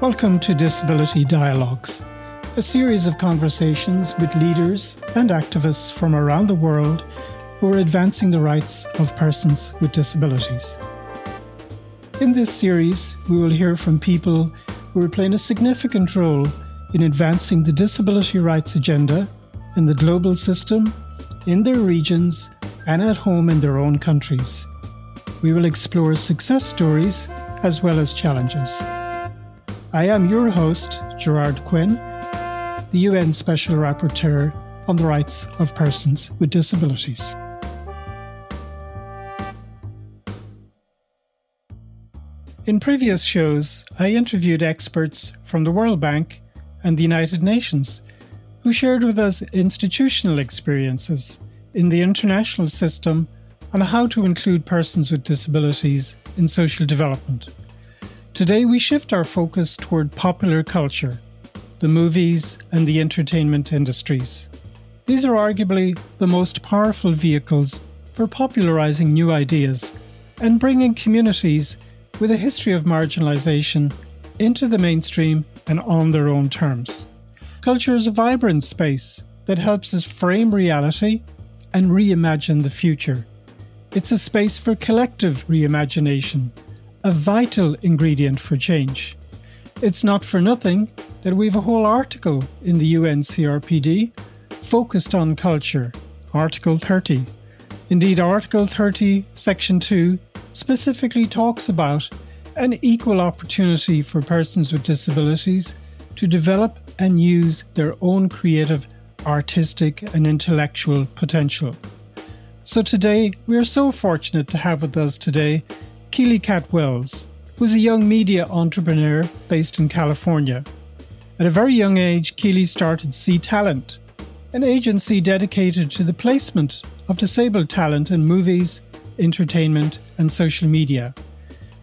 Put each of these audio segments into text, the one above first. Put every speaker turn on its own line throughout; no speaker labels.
Welcome to Disability Dialogues, a series of conversations with leaders and activists from around the world who are advancing the rights of persons with disabilities. In this series, we will hear from people who are playing a significant role in advancing the disability rights agenda in the global system, in their regions, and at home in their own countries. We will explore success stories as well as challenges. I am your host, Gerard Quinn, the UN Special Rapporteur on the Rights of Persons with Disabilities. In previous shows, I interviewed experts from the World Bank and the United Nations who shared with us institutional experiences in the international system on how to include persons with disabilities in social development. Today, we shift our focus toward popular culture, the movies, and the entertainment industries. These are arguably the most powerful vehicles for popularizing new ideas and bringing communities with a history of marginalization into the mainstream and on their own terms. Culture is a vibrant space that helps us frame reality and reimagine the future. It's a space for collective reimagination a vital ingredient for change. It's not for nothing that we have a whole article in the UN CRPD focused on culture, Article 30. Indeed, Article 30, Section 2 specifically talks about an equal opportunity for persons with disabilities to develop and use their own creative, artistic, and intellectual potential. So today, we are so fortunate to have with us today Keely Cat Wells was a young media entrepreneur based in California. At a very young age, Keely started C-Talent, an agency dedicated to the placement of disabled talent in movies, entertainment, and social media.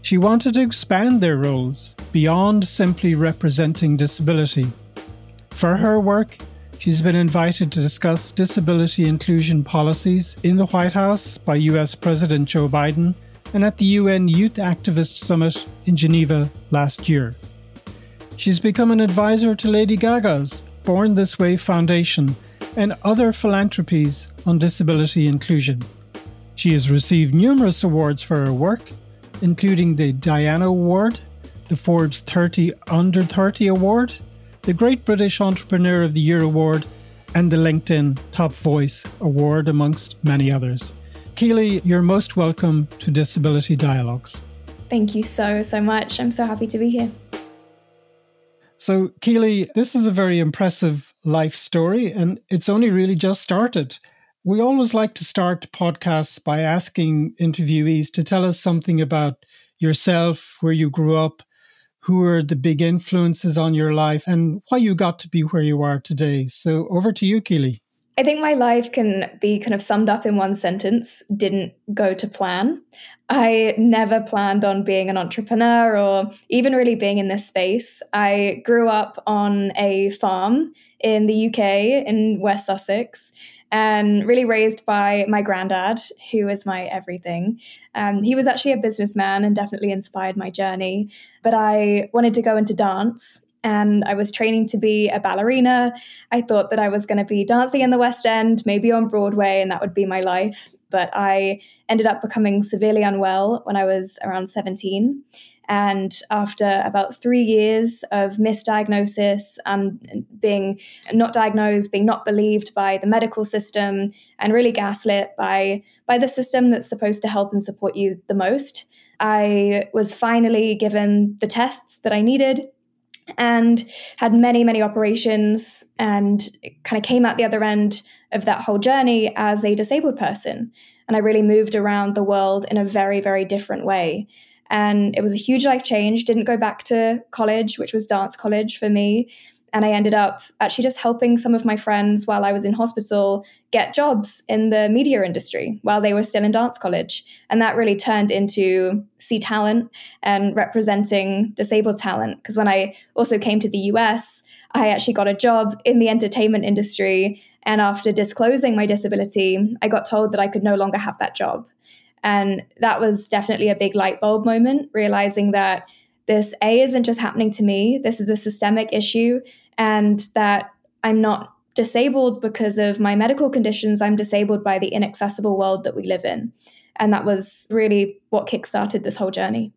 She wanted to expand their roles beyond simply representing disability. For her work, she's been invited to discuss disability inclusion policies in the White House by US President Joe Biden and at the UN Youth Activist Summit in Geneva last year. She's become an advisor to Lady Gaga's Born This Way Foundation and other philanthropies on disability inclusion. She has received numerous awards for her work, including the Diana Award, the Forbes 30 Under 30 Award, the Great British Entrepreneur of the Year Award, and the LinkedIn Top Voice Award, amongst many others. Keely, you're most welcome to Disability Dialogues.
Thank you so, so much. I'm so happy to be here.
So, Keely, this is a very impressive life story, and it's only really just started. We always like to start podcasts by asking interviewees to tell us something about yourself, where you grew up, who were the big influences on your life, and why you got to be where you are today. So, over to you, Keely.
I think my life can be kind of summed up in one sentence didn't go to plan. I never planned on being an entrepreneur or even really being in this space. I grew up on a farm in the UK in West Sussex and really raised by my granddad, who is my everything. Um, he was actually a businessman and definitely inspired my journey. But I wanted to go into dance and I was training to be a ballerina. I thought that I was going to be dancing in the West End, maybe on Broadway, and that would be my life. But I ended up becoming severely unwell when I was around 17. And after about three years of misdiagnosis and being not diagnosed, being not believed by the medical system, and really gaslit by, by the system that's supposed to help and support you the most, I was finally given the tests that I needed and had many, many operations and kind of came out the other end of that whole journey as a disabled person. And I really moved around the world in a very, very different way. And it was a huge life change. Didn't go back to college, which was dance college for me. And I ended up actually just helping some of my friends while I was in hospital get jobs in the media industry while they were still in dance college. And that really turned into C-Talent and representing disabled talent. Because when I also came to the US, I actually got a job in the entertainment industry. And after disclosing my disability, I got told that I could no longer have that job. And that was definitely a big light bulb moment, realizing that this A isn't just happening to me, this is a systemic issue, and that I'm not disabled because of my medical conditions. I'm disabled by the inaccessible world that we live in. And that was really what kickstarted this whole journey.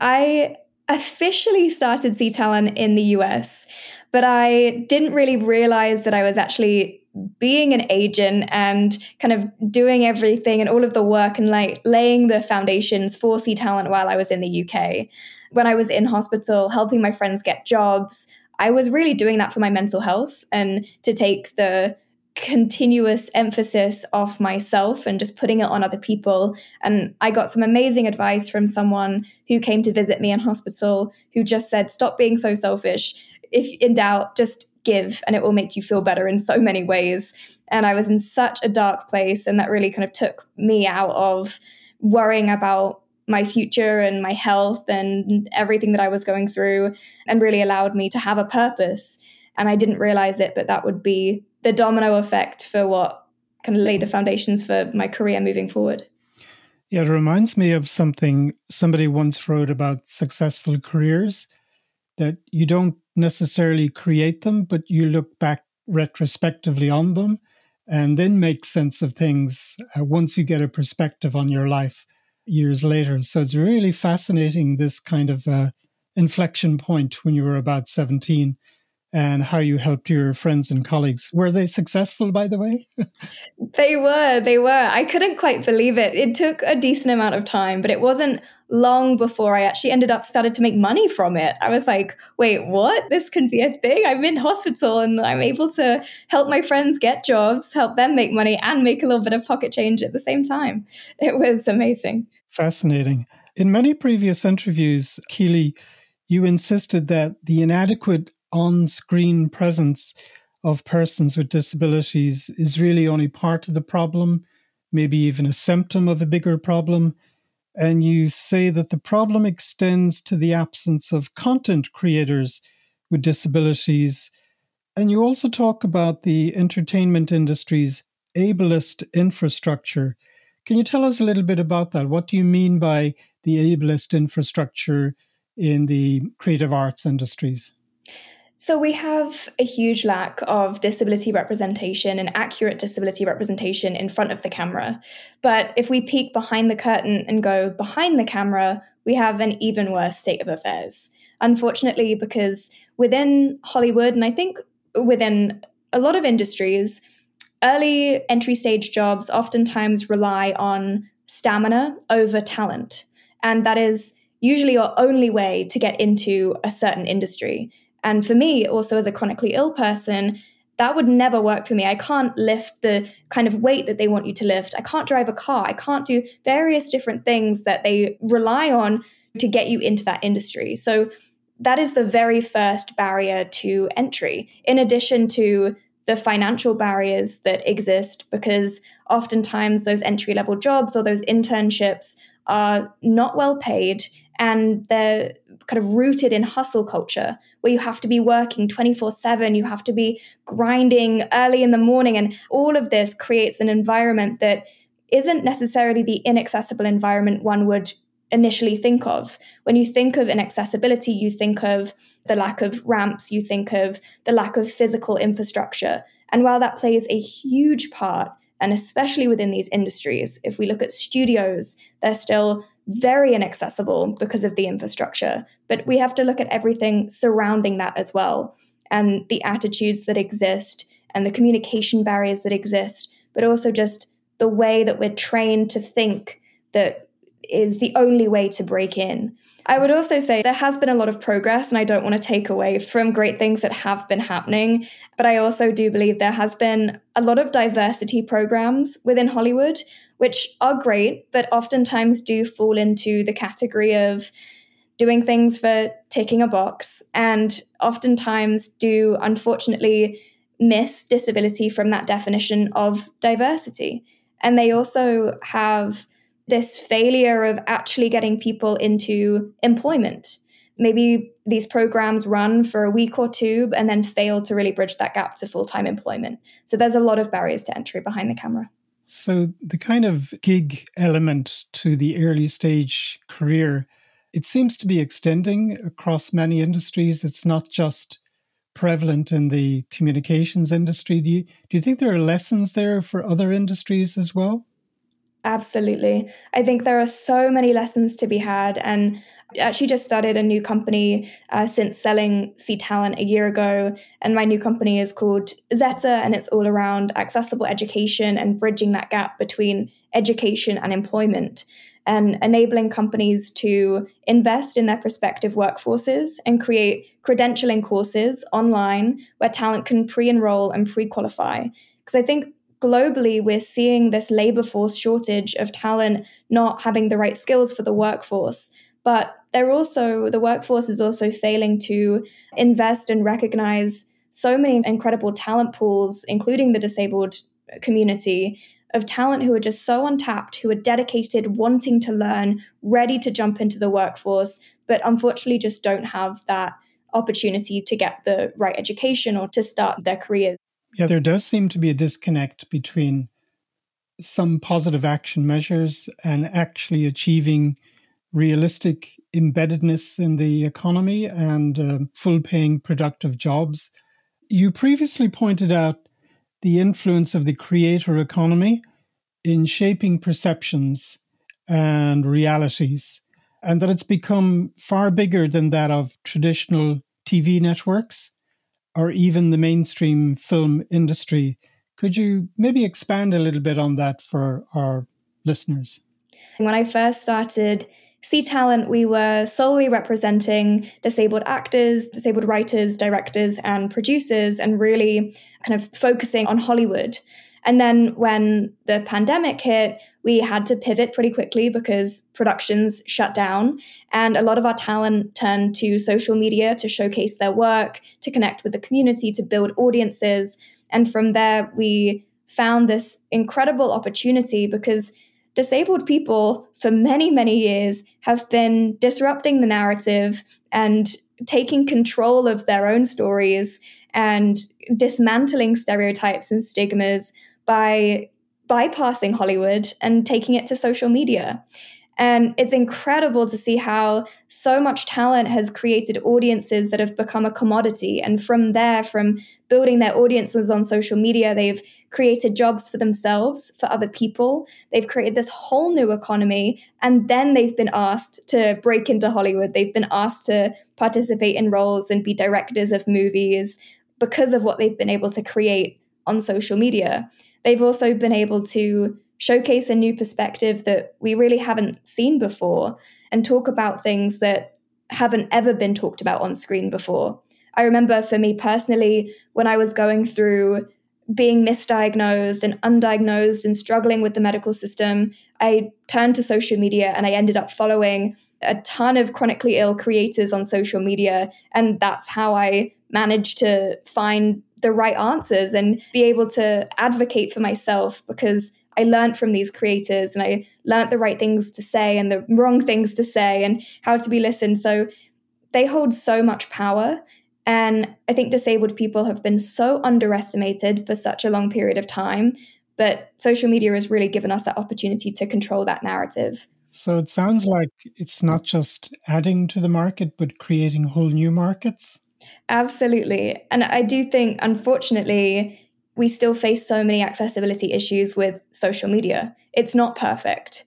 I officially started C Talent in the US, but I didn't really realize that I was actually being an agent and kind of doing everything and all of the work and like laying the foundations for C Talent while I was in the UK. When I was in hospital, helping my friends get jobs, I was really doing that for my mental health and to take the continuous emphasis off myself and just putting it on other people. And I got some amazing advice from someone who came to visit me in hospital who just said, Stop being so selfish. If in doubt, just give and it will make you feel better in so many ways. And I was in such a dark place, and that really kind of took me out of worrying about my future and my health and everything that I was going through, and really allowed me to have a purpose. And I didn't realize it, but that would be the domino effect for what kind of laid the foundations for my career moving forward.
Yeah, it reminds me of something somebody once wrote about successful careers that you don't necessarily create them, but you look back retrospectively on them and then make sense of things uh, once you get a perspective on your life years later. So it's really fascinating this kind of uh, inflection point when you were about 17 and how you helped your friends and colleagues. Were they successful, by the way?
they were. They were. I couldn't quite believe it. It took a decent amount of time, but it wasn't long before I actually ended up started to make money from it. I was like, wait, what? This can be a thing. I'm in hospital and I'm able to help my friends get jobs, help them make money, and make a little bit of pocket change at the same time. It was amazing.
Fascinating. In many previous interviews, Keely, you insisted that the inadequate on screen presence of persons with disabilities is really only part of the problem, maybe even a symptom of a bigger problem. And you say that the problem extends to the absence of content creators with disabilities. And you also talk about the entertainment industry's ableist infrastructure. Can you tell us a little bit about that? What do you mean by the ableist infrastructure in the creative arts industries?
So, we have a huge lack of disability representation and accurate disability representation in front of the camera. But if we peek behind the curtain and go behind the camera, we have an even worse state of affairs. Unfortunately, because within Hollywood, and I think within a lot of industries, early entry stage jobs oftentimes rely on stamina over talent. And that is usually your only way to get into a certain industry. And for me, also as a chronically ill person, that would never work for me. I can't lift the kind of weight that they want you to lift. I can't drive a car. I can't do various different things that they rely on to get you into that industry. So that is the very first barrier to entry, in addition to the financial barriers that exist, because oftentimes those entry level jobs or those internships are not well paid and they're kind of rooted in hustle culture where you have to be working 24 7 you have to be grinding early in the morning and all of this creates an environment that isn't necessarily the inaccessible environment one would initially think of. When you think of inaccessibility you think of the lack of ramps you think of the lack of physical infrastructure. And while that plays a huge part and especially within these industries if we look at studios they're still very inaccessible because of the infrastructure. But we have to look at everything surrounding that as well and the attitudes that exist and the communication barriers that exist, but also just the way that we're trained to think that is the only way to break in. I would also say there has been a lot of progress, and I don't want to take away from great things that have been happening. But I also do believe there has been a lot of diversity programs within Hollywood, which are great, but oftentimes do fall into the category of doing things for ticking a box, and oftentimes do unfortunately miss disability from that definition of diversity. And they also have this failure of actually getting people into employment. Maybe these programs run for a week or two and then fail to really bridge that gap to full time employment. So there's a lot of barriers to entry behind the camera.
So, the kind of gig element to the early stage career, it seems to be extending across many industries. It's not just prevalent in the communications industry. Do you, do you think there are lessons there for other industries as well?
Absolutely. I think there are so many lessons to be had. And I actually just started a new company uh, since selling C Talent a year ago. And my new company is called Zeta, and it's all around accessible education and bridging that gap between education and employment and enabling companies to invest in their prospective workforces and create credentialing courses online where talent can pre enroll and pre qualify. Because I think globally, we're seeing this labor force shortage of talent not having the right skills for the workforce. But they're also, the workforce is also failing to invest and recognize so many incredible talent pools, including the disabled community, of talent who are just so untapped, who are dedicated, wanting to learn, ready to jump into the workforce, but unfortunately just don't have that opportunity to get the right education or to start their career.
Yeah, there does seem to be a disconnect between some positive action measures and actually achieving realistic embeddedness in the economy and uh, full paying productive jobs. You previously pointed out the influence of the creator economy in shaping perceptions and realities, and that it's become far bigger than that of traditional TV networks or even the mainstream film industry. Could you maybe expand a little bit on that for our listeners?
When I first started C Talent, we were solely representing disabled actors, disabled writers, directors, and producers, and really kind of focusing on Hollywood. And then when the pandemic hit, we had to pivot pretty quickly because productions shut down. And a lot of our talent turned to social media to showcase their work, to connect with the community, to build audiences. And from there, we found this incredible opportunity because disabled people for many, many years have been disrupting the narrative and taking control of their own stories and dismantling stereotypes and stigmas by bypassing Hollywood and taking it to social media. And it's incredible to see how so much talent has created audiences that have become a commodity. And from there, from building their audiences on social media, they've created jobs for themselves, for other people. They've created this whole new economy. And then they've been asked to break into Hollywood. They've been asked to participate in roles and be directors of movies because of what they've been able to create on social media. They've also been able to showcase a new perspective that we really haven't seen before and talk about things that haven't ever been talked about on screen before. I remember for me personally, when I was going through being misdiagnosed and undiagnosed and struggling with the medical system, I turned to social media and I ended up following a ton of chronically ill creators on social media. And that's how I managed to find the right answers and be able to advocate for myself because I learned from these creators and I learned the right things to say and the wrong things to say and how to be listened. So they hold so much power. And I think disabled people have been so underestimated for such a long period of time. But social media has really given us that opportunity to control that narrative.
So it sounds like it's not just adding to the market, but creating whole new markets.
Absolutely. And I do think, unfortunately, we still face so many accessibility issues with social media. It's not perfect.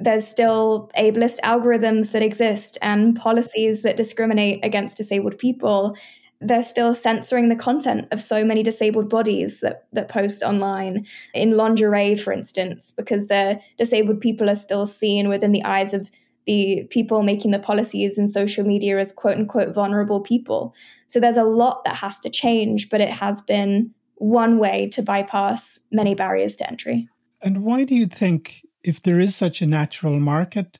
There's still ableist algorithms that exist and policies that discriminate against disabled people. They're still censoring the content of so many disabled bodies that, that post online in lingerie, for instance, because the disabled people are still seen within the eyes of the people making the policies in social media as quote unquote vulnerable people. So there's a lot that has to change, but it has been one way to bypass many barriers to entry.
And why do you think, if there is such a natural market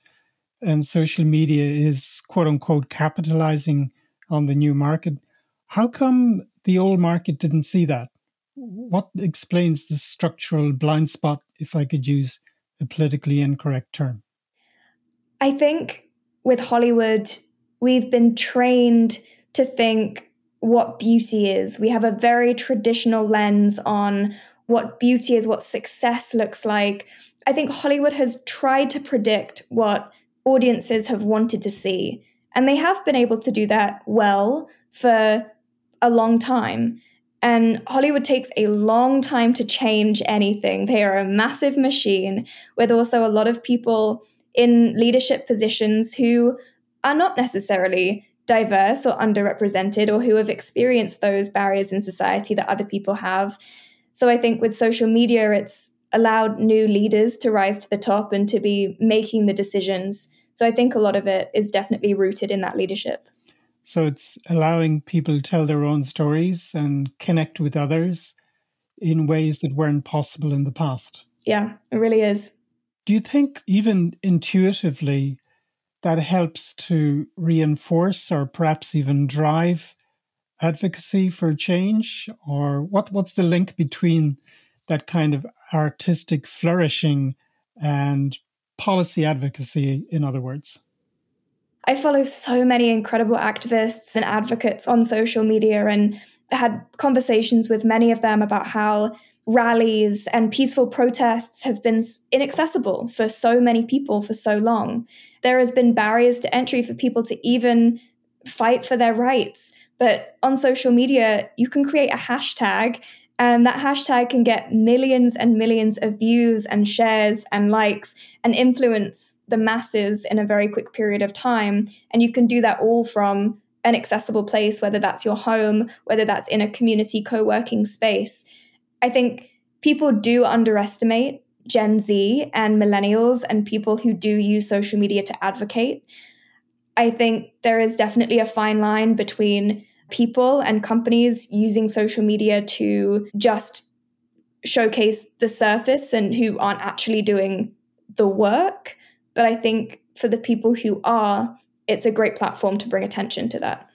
and social media is quote unquote capitalizing on the new market, how come the old market didn't see that? What explains the structural blind spot, if I could use a politically incorrect term?
I think with Hollywood, we've been trained to think what beauty is. We have a very traditional lens on what beauty is, what success looks like. I think Hollywood has tried to predict what audiences have wanted to see. And they have been able to do that well for a long time. And Hollywood takes a long time to change anything. They are a massive machine with also a lot of people in leadership positions who are not necessarily diverse or underrepresented or who have experienced those barriers in society that other people have. So I think with social media, it's allowed new leaders to rise to the top and to be making the decisions. So I think a lot of it is definitely rooted in that leadership.
So it's allowing people to tell their own stories and connect with others in ways that weren't possible in the past.
Yeah, it really is.
Do you think, even intuitively, that helps to reinforce or perhaps even drive advocacy for change? Or what, what's the link between that kind of artistic flourishing and policy advocacy, in other words?
I follow so many incredible activists and advocates on social media and had conversations with many of them about how rallies and peaceful protests have been inaccessible for so many people for so long. There has been barriers to entry for people to even fight for their rights. But on social media, you can create a hashtag and that hashtag can get millions and millions of views and shares and likes and influence the masses in a very quick period of time. And you can do that all from an accessible place, whether that's your home, whether that's in a community co working space. I think people do underestimate Gen Z and millennials and people who do use social media to advocate. I think there is definitely a fine line between people and companies using social media to just showcase the surface and who aren't actually doing the work. But I think for the people who are, it's a great platform to bring attention to that.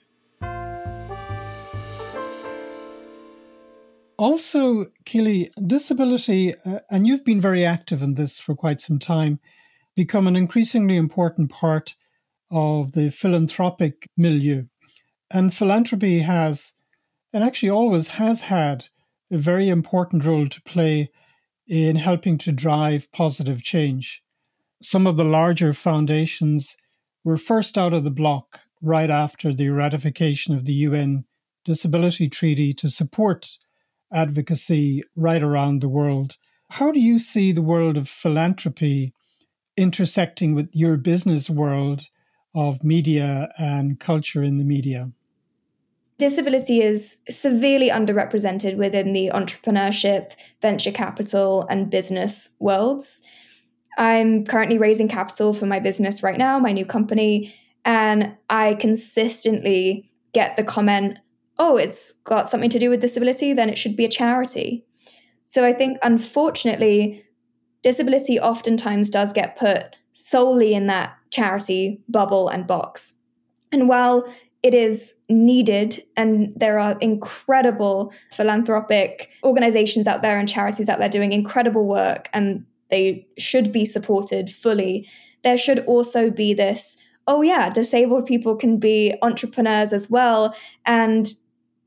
Also, Keely, disability, uh, and you've been very active in this for quite some time, become an increasingly important part of the philanthropic milieu. And philanthropy has, and actually always has had, a very important role to play in helping to drive positive change. Some of the larger foundations were first out of the block right after the ratification of the UN Disability Treaty to support advocacy right around the world. How do you see the world of philanthropy intersecting with your business world of media and culture in the media?
disability is severely underrepresented within the entrepreneurship, venture capital, and business worlds. I'm currently raising capital for my business right now, my new company, and I consistently get the comment, oh, it's got something to do with disability, then it should be a charity. So I think, unfortunately, disability oftentimes does get put solely in that charity bubble and box. And while it is needed and there are incredible philanthropic organizations out there and charities out there doing incredible work and they should be supported fully there should also be this oh yeah disabled people can be entrepreneurs as well and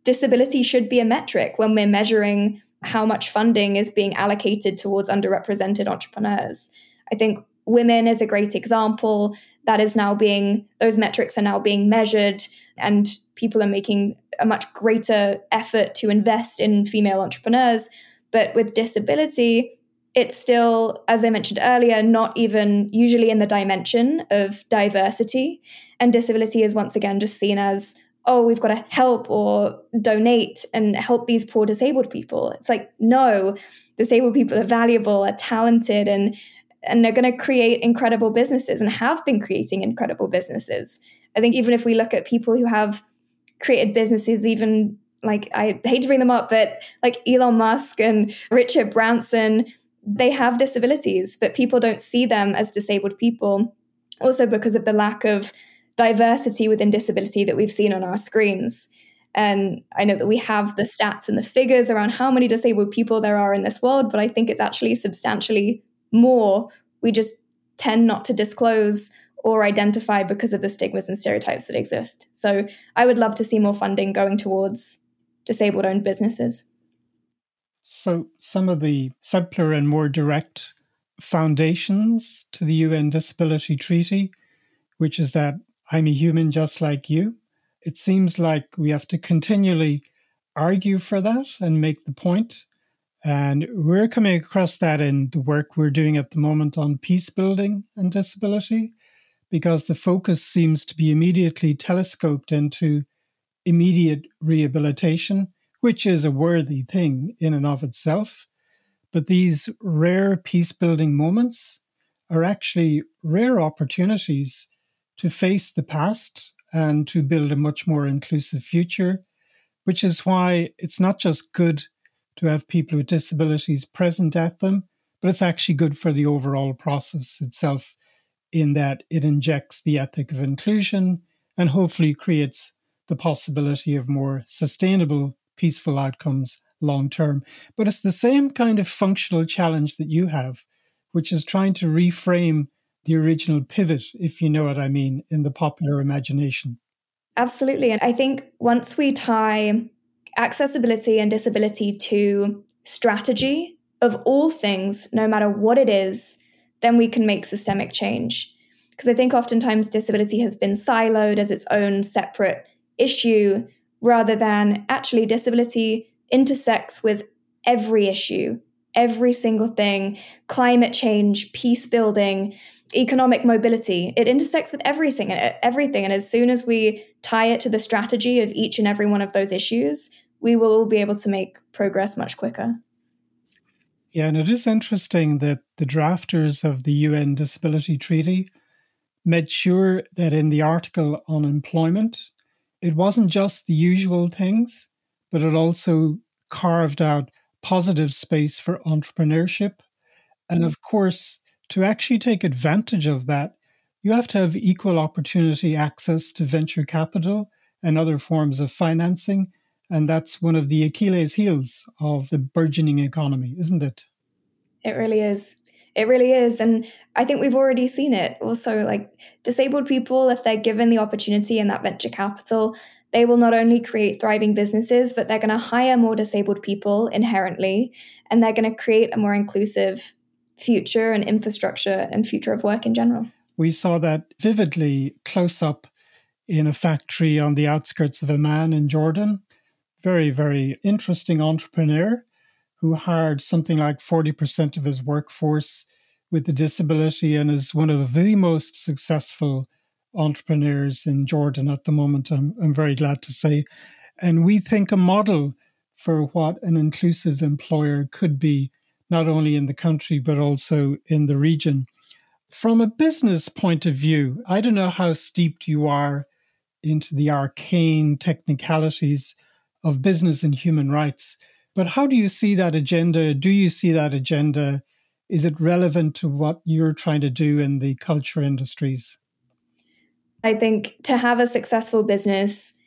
disability should be a metric when we're measuring how much funding is being allocated towards underrepresented entrepreneurs. I think women is a great example. That is now being those metrics are now being measured and people are making a much greater effort to invest in female entrepreneurs. But with disability it's still as i mentioned earlier not even usually in the dimension of diversity. And disability is once again just seen as oh we've got to help or donate and help these poor disabled people it's like no disabled people are valuable are talented and and they're going to create incredible businesses and have been creating incredible businesses. I think even if we look at people who have created businesses, even like I hate to bring them up, but like Elon Musk and Richard Branson, they have disabilities, but people don't see them as disabled people. Also, because of the lack of diversity within disability that we've seen on our screens. And I know that we have the stats and the figures around how many disabled people there are in this world, but I think it's actually substantially more we just tend not to disclose or identify because of the stigmas and stereotypes that exist. So I would love to see more funding going towards disabled owned businesses.
So some of the simpler and more direct foundations to the UN Disability Treaty which is that I'm a human just like you. It seems like we have to continually argue for that and make the point. And we're coming across that in the work we're doing at the moment on peace building and disability, because the focus seems to be immediately telescoped into immediate rehabilitation, which is a worthy thing in and of itself. But these rare peace building moments are actually rare opportunities to face the past and to build a much more inclusive future, which is why it's not just good to have people with disabilities present at them, but it's actually good for the overall process itself in that it injects the ethic of inclusion and hopefully creates the possibility of more sustainable, peaceful outcomes long term. But it's the same kind of functional challenge that you have, which is trying to reframe the original pivot, if you know what I mean, in the popular imagination.
Absolutely. And I think once we tie accessibility and disability to strategy of all things, no matter what it is, then we can make systemic change. Because I think oftentimes disability has been siloed as its own separate issue rather than actually disability intersects with every issue, every single thing, climate change, peace building, economic mobility. It intersects with everything, uh, everything. And as soon as we tie it to the strategy of each and every one of those issues, we will all be able to make progress much quicker.
Yeah, and it is interesting that the drafters of the UN Disability Treaty made sure that in the article on employment, it wasn't just the usual things, but it also carved out positive space for entrepreneurship. And of course, to actually take advantage of that, you have to have equal opportunity access to venture capital and other forms of financing. And that's one of the Achilles' heels of the burgeoning economy, isn't it?
It really is. It really is. And I think we've already seen it. Also, like disabled people, if they're given the opportunity and that venture capital, they will not only create thriving businesses, but they're going to hire more disabled people inherently, and they're going to create a more inclusive future and infrastructure and future of work in general.
We saw that vividly close up in a factory on the outskirts of Amman in Jordan. Very, very interesting entrepreneur who hired something like 40% of his workforce with a disability and is one of the most successful entrepreneurs in Jordan at the moment, I'm, I'm very glad to say. And we think a model for what an inclusive employer could be, not only in the country, but also in the region. From a business point of view, I don't know how steeped you are into the arcane technicalities of business and human rights, but how do you see that agenda? Do you see that agenda? Is it relevant to what you're trying to do in the culture industries?
I think to have a successful business,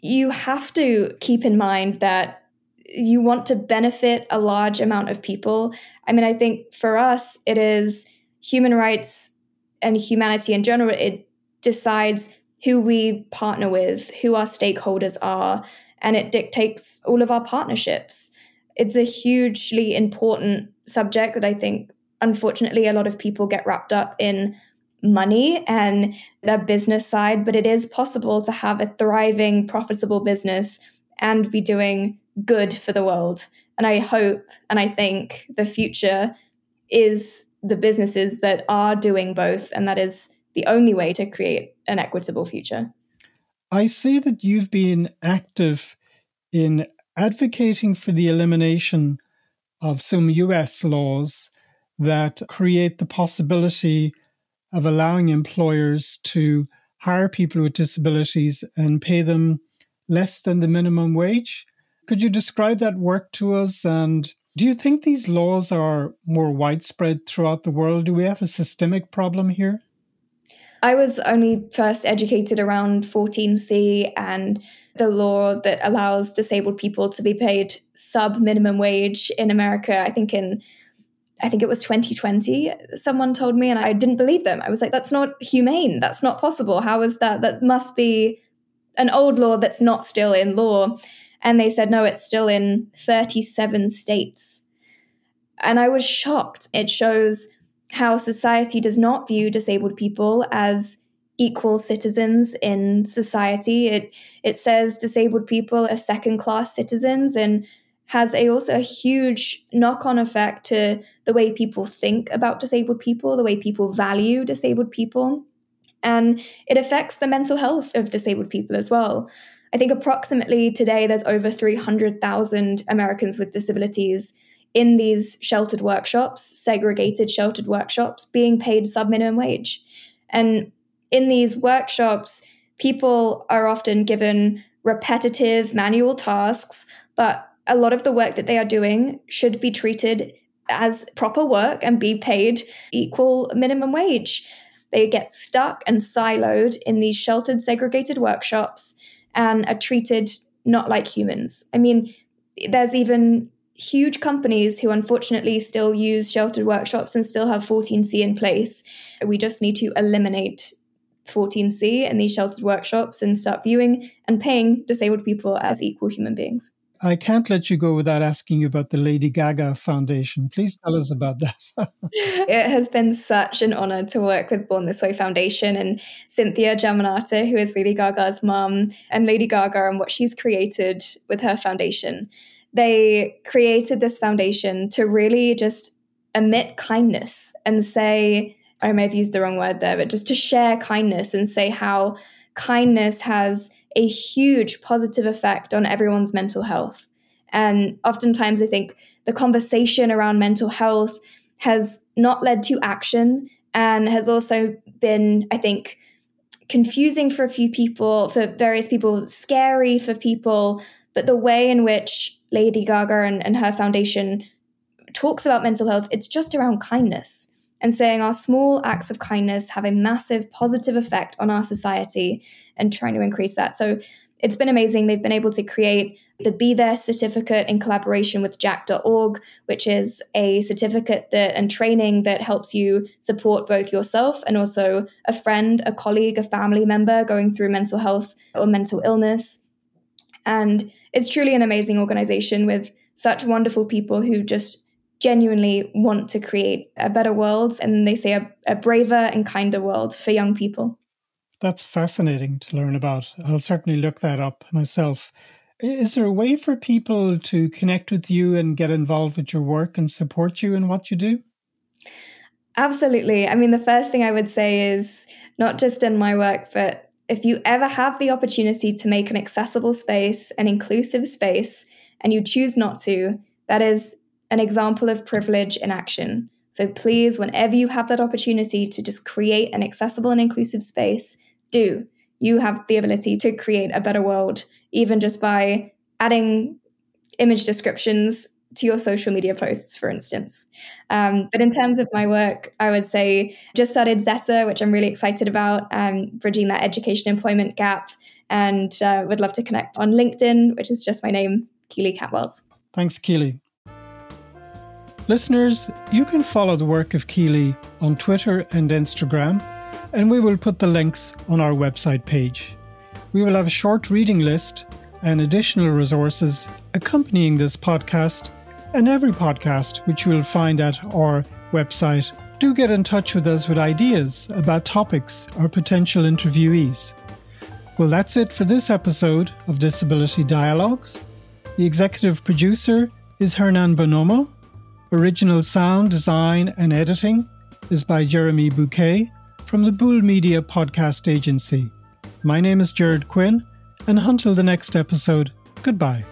you have to keep in mind that you want to benefit a large amount of people. I mean, I think for us, it is human rights and humanity in general, it decides who we partner with, who our stakeholders are, and it dictates all of our partnerships. It's a hugely important subject that I think, unfortunately, a lot of people get wrapped up in money and the business side, but it is possible to have a thriving, profitable business and be doing good for the world. And I hope and I think the future is the businesses that are doing both, and that is the only way to create an equitable future.
I see that you've been active in advocating for the elimination of some US laws that create the possibility of allowing employers to hire people with disabilities and pay them less than the minimum wage. Could you describe that work to us? And do you think these laws are more widespread throughout the world? Do we have a systemic problem here?
I was only first educated around 14C and the law that allows disabled people to be paid sub minimum wage in America, I think in I think it was 2020, someone told me, and I didn't believe them. I was like, that's not humane. That's not possible. How is that? That must be an old law that's not still in law. And they said, no, it's still in 37 states. And I was shocked. It shows how society does not view disabled people as equal citizens in society. It it says disabled people are second class citizens and has a also a huge knock-on effect to the way people think about disabled people, the way people value disabled people. And it affects the mental health of disabled people as well. I think approximately today there's over 300,000 Americans with disabilities in these sheltered workshops, segregated sheltered workshops, being paid sub minimum wage. And in these workshops, people are often given repetitive manual tasks, but a lot of the work that they are doing should be treated as proper work and be paid equal minimum wage. They get stuck and siloed in these sheltered, segregated workshops and are treated not like humans. I mean, there's even huge companies who unfortunately still use sheltered workshops and still have 14C in place. We just need to eliminate 14C and these sheltered workshops and start viewing and paying disabled people as equal human beings.
I can't let you go without asking you about the Lady Gaga Foundation. Please tell us about that.
it has been such an honor to work with Born This Way Foundation and Cynthia Germanotta, who is Lady Gaga's mum, and Lady Gaga and what she's created with her foundation. They created this foundation to really just emit kindness and say, I may have used the wrong word there, but just to share kindness and say how kindness has a huge positive effect on everyone's mental health. And oftentimes, I think the conversation around mental health has not led to action and has also been, I think, confusing for a few people, for various people, scary for people. But the way in which Lady Gaga and, and her foundation talks about mental health, it's just around kindness and saying our small acts of kindness have a massive positive effect on our society and trying to increase that. So it's been amazing. They've been able to create the Be There certificate in collaboration with jack.org, which is a certificate that and training that helps you support both yourself and also a friend, a colleague, a family member going through mental health or mental illness. And it's truly an amazing organization with such wonderful people who just genuinely want to create a better world and they say a, a, braver and kinder world for young people.
That's fascinating to learn about. I'll certainly look that up myself. Is there a way for people to connect with you and get involved with your work and support you in what you do?
Absolutely. I mean, the first thing I would say is not just in my work, but if you ever have the opportunity to make an accessible space, an inclusive space, and you choose not to, that is an example of privilege in action. So please, whenever you have that opportunity to just create an accessible and inclusive space, do. You have the ability to create a better world, even just by adding image descriptions to your social media posts, for instance. Um, but in terms of my work, I would say just started Zeta, which I'm really excited about, um, bridging that education employment gap, and uh, would love to connect on LinkedIn, which is just my name, Keely Catwells.
Thanks, Keely. Listeners, you can follow the work of Keely on Twitter and Instagram, and we will put the links on our website page. We will have a short reading list and additional resources accompanying this podcast and every podcast, which you will find at our website. Do get in touch with us with ideas about topics or potential interviewees. Well, that's it for this episode of Disability Dialogues. The executive producer is Hernan Bonomo. Original sound design and editing is by Jeremy Bouquet from the Bool Media Podcast Agency. My name is Gerard Quinn, and until the next episode, goodbye.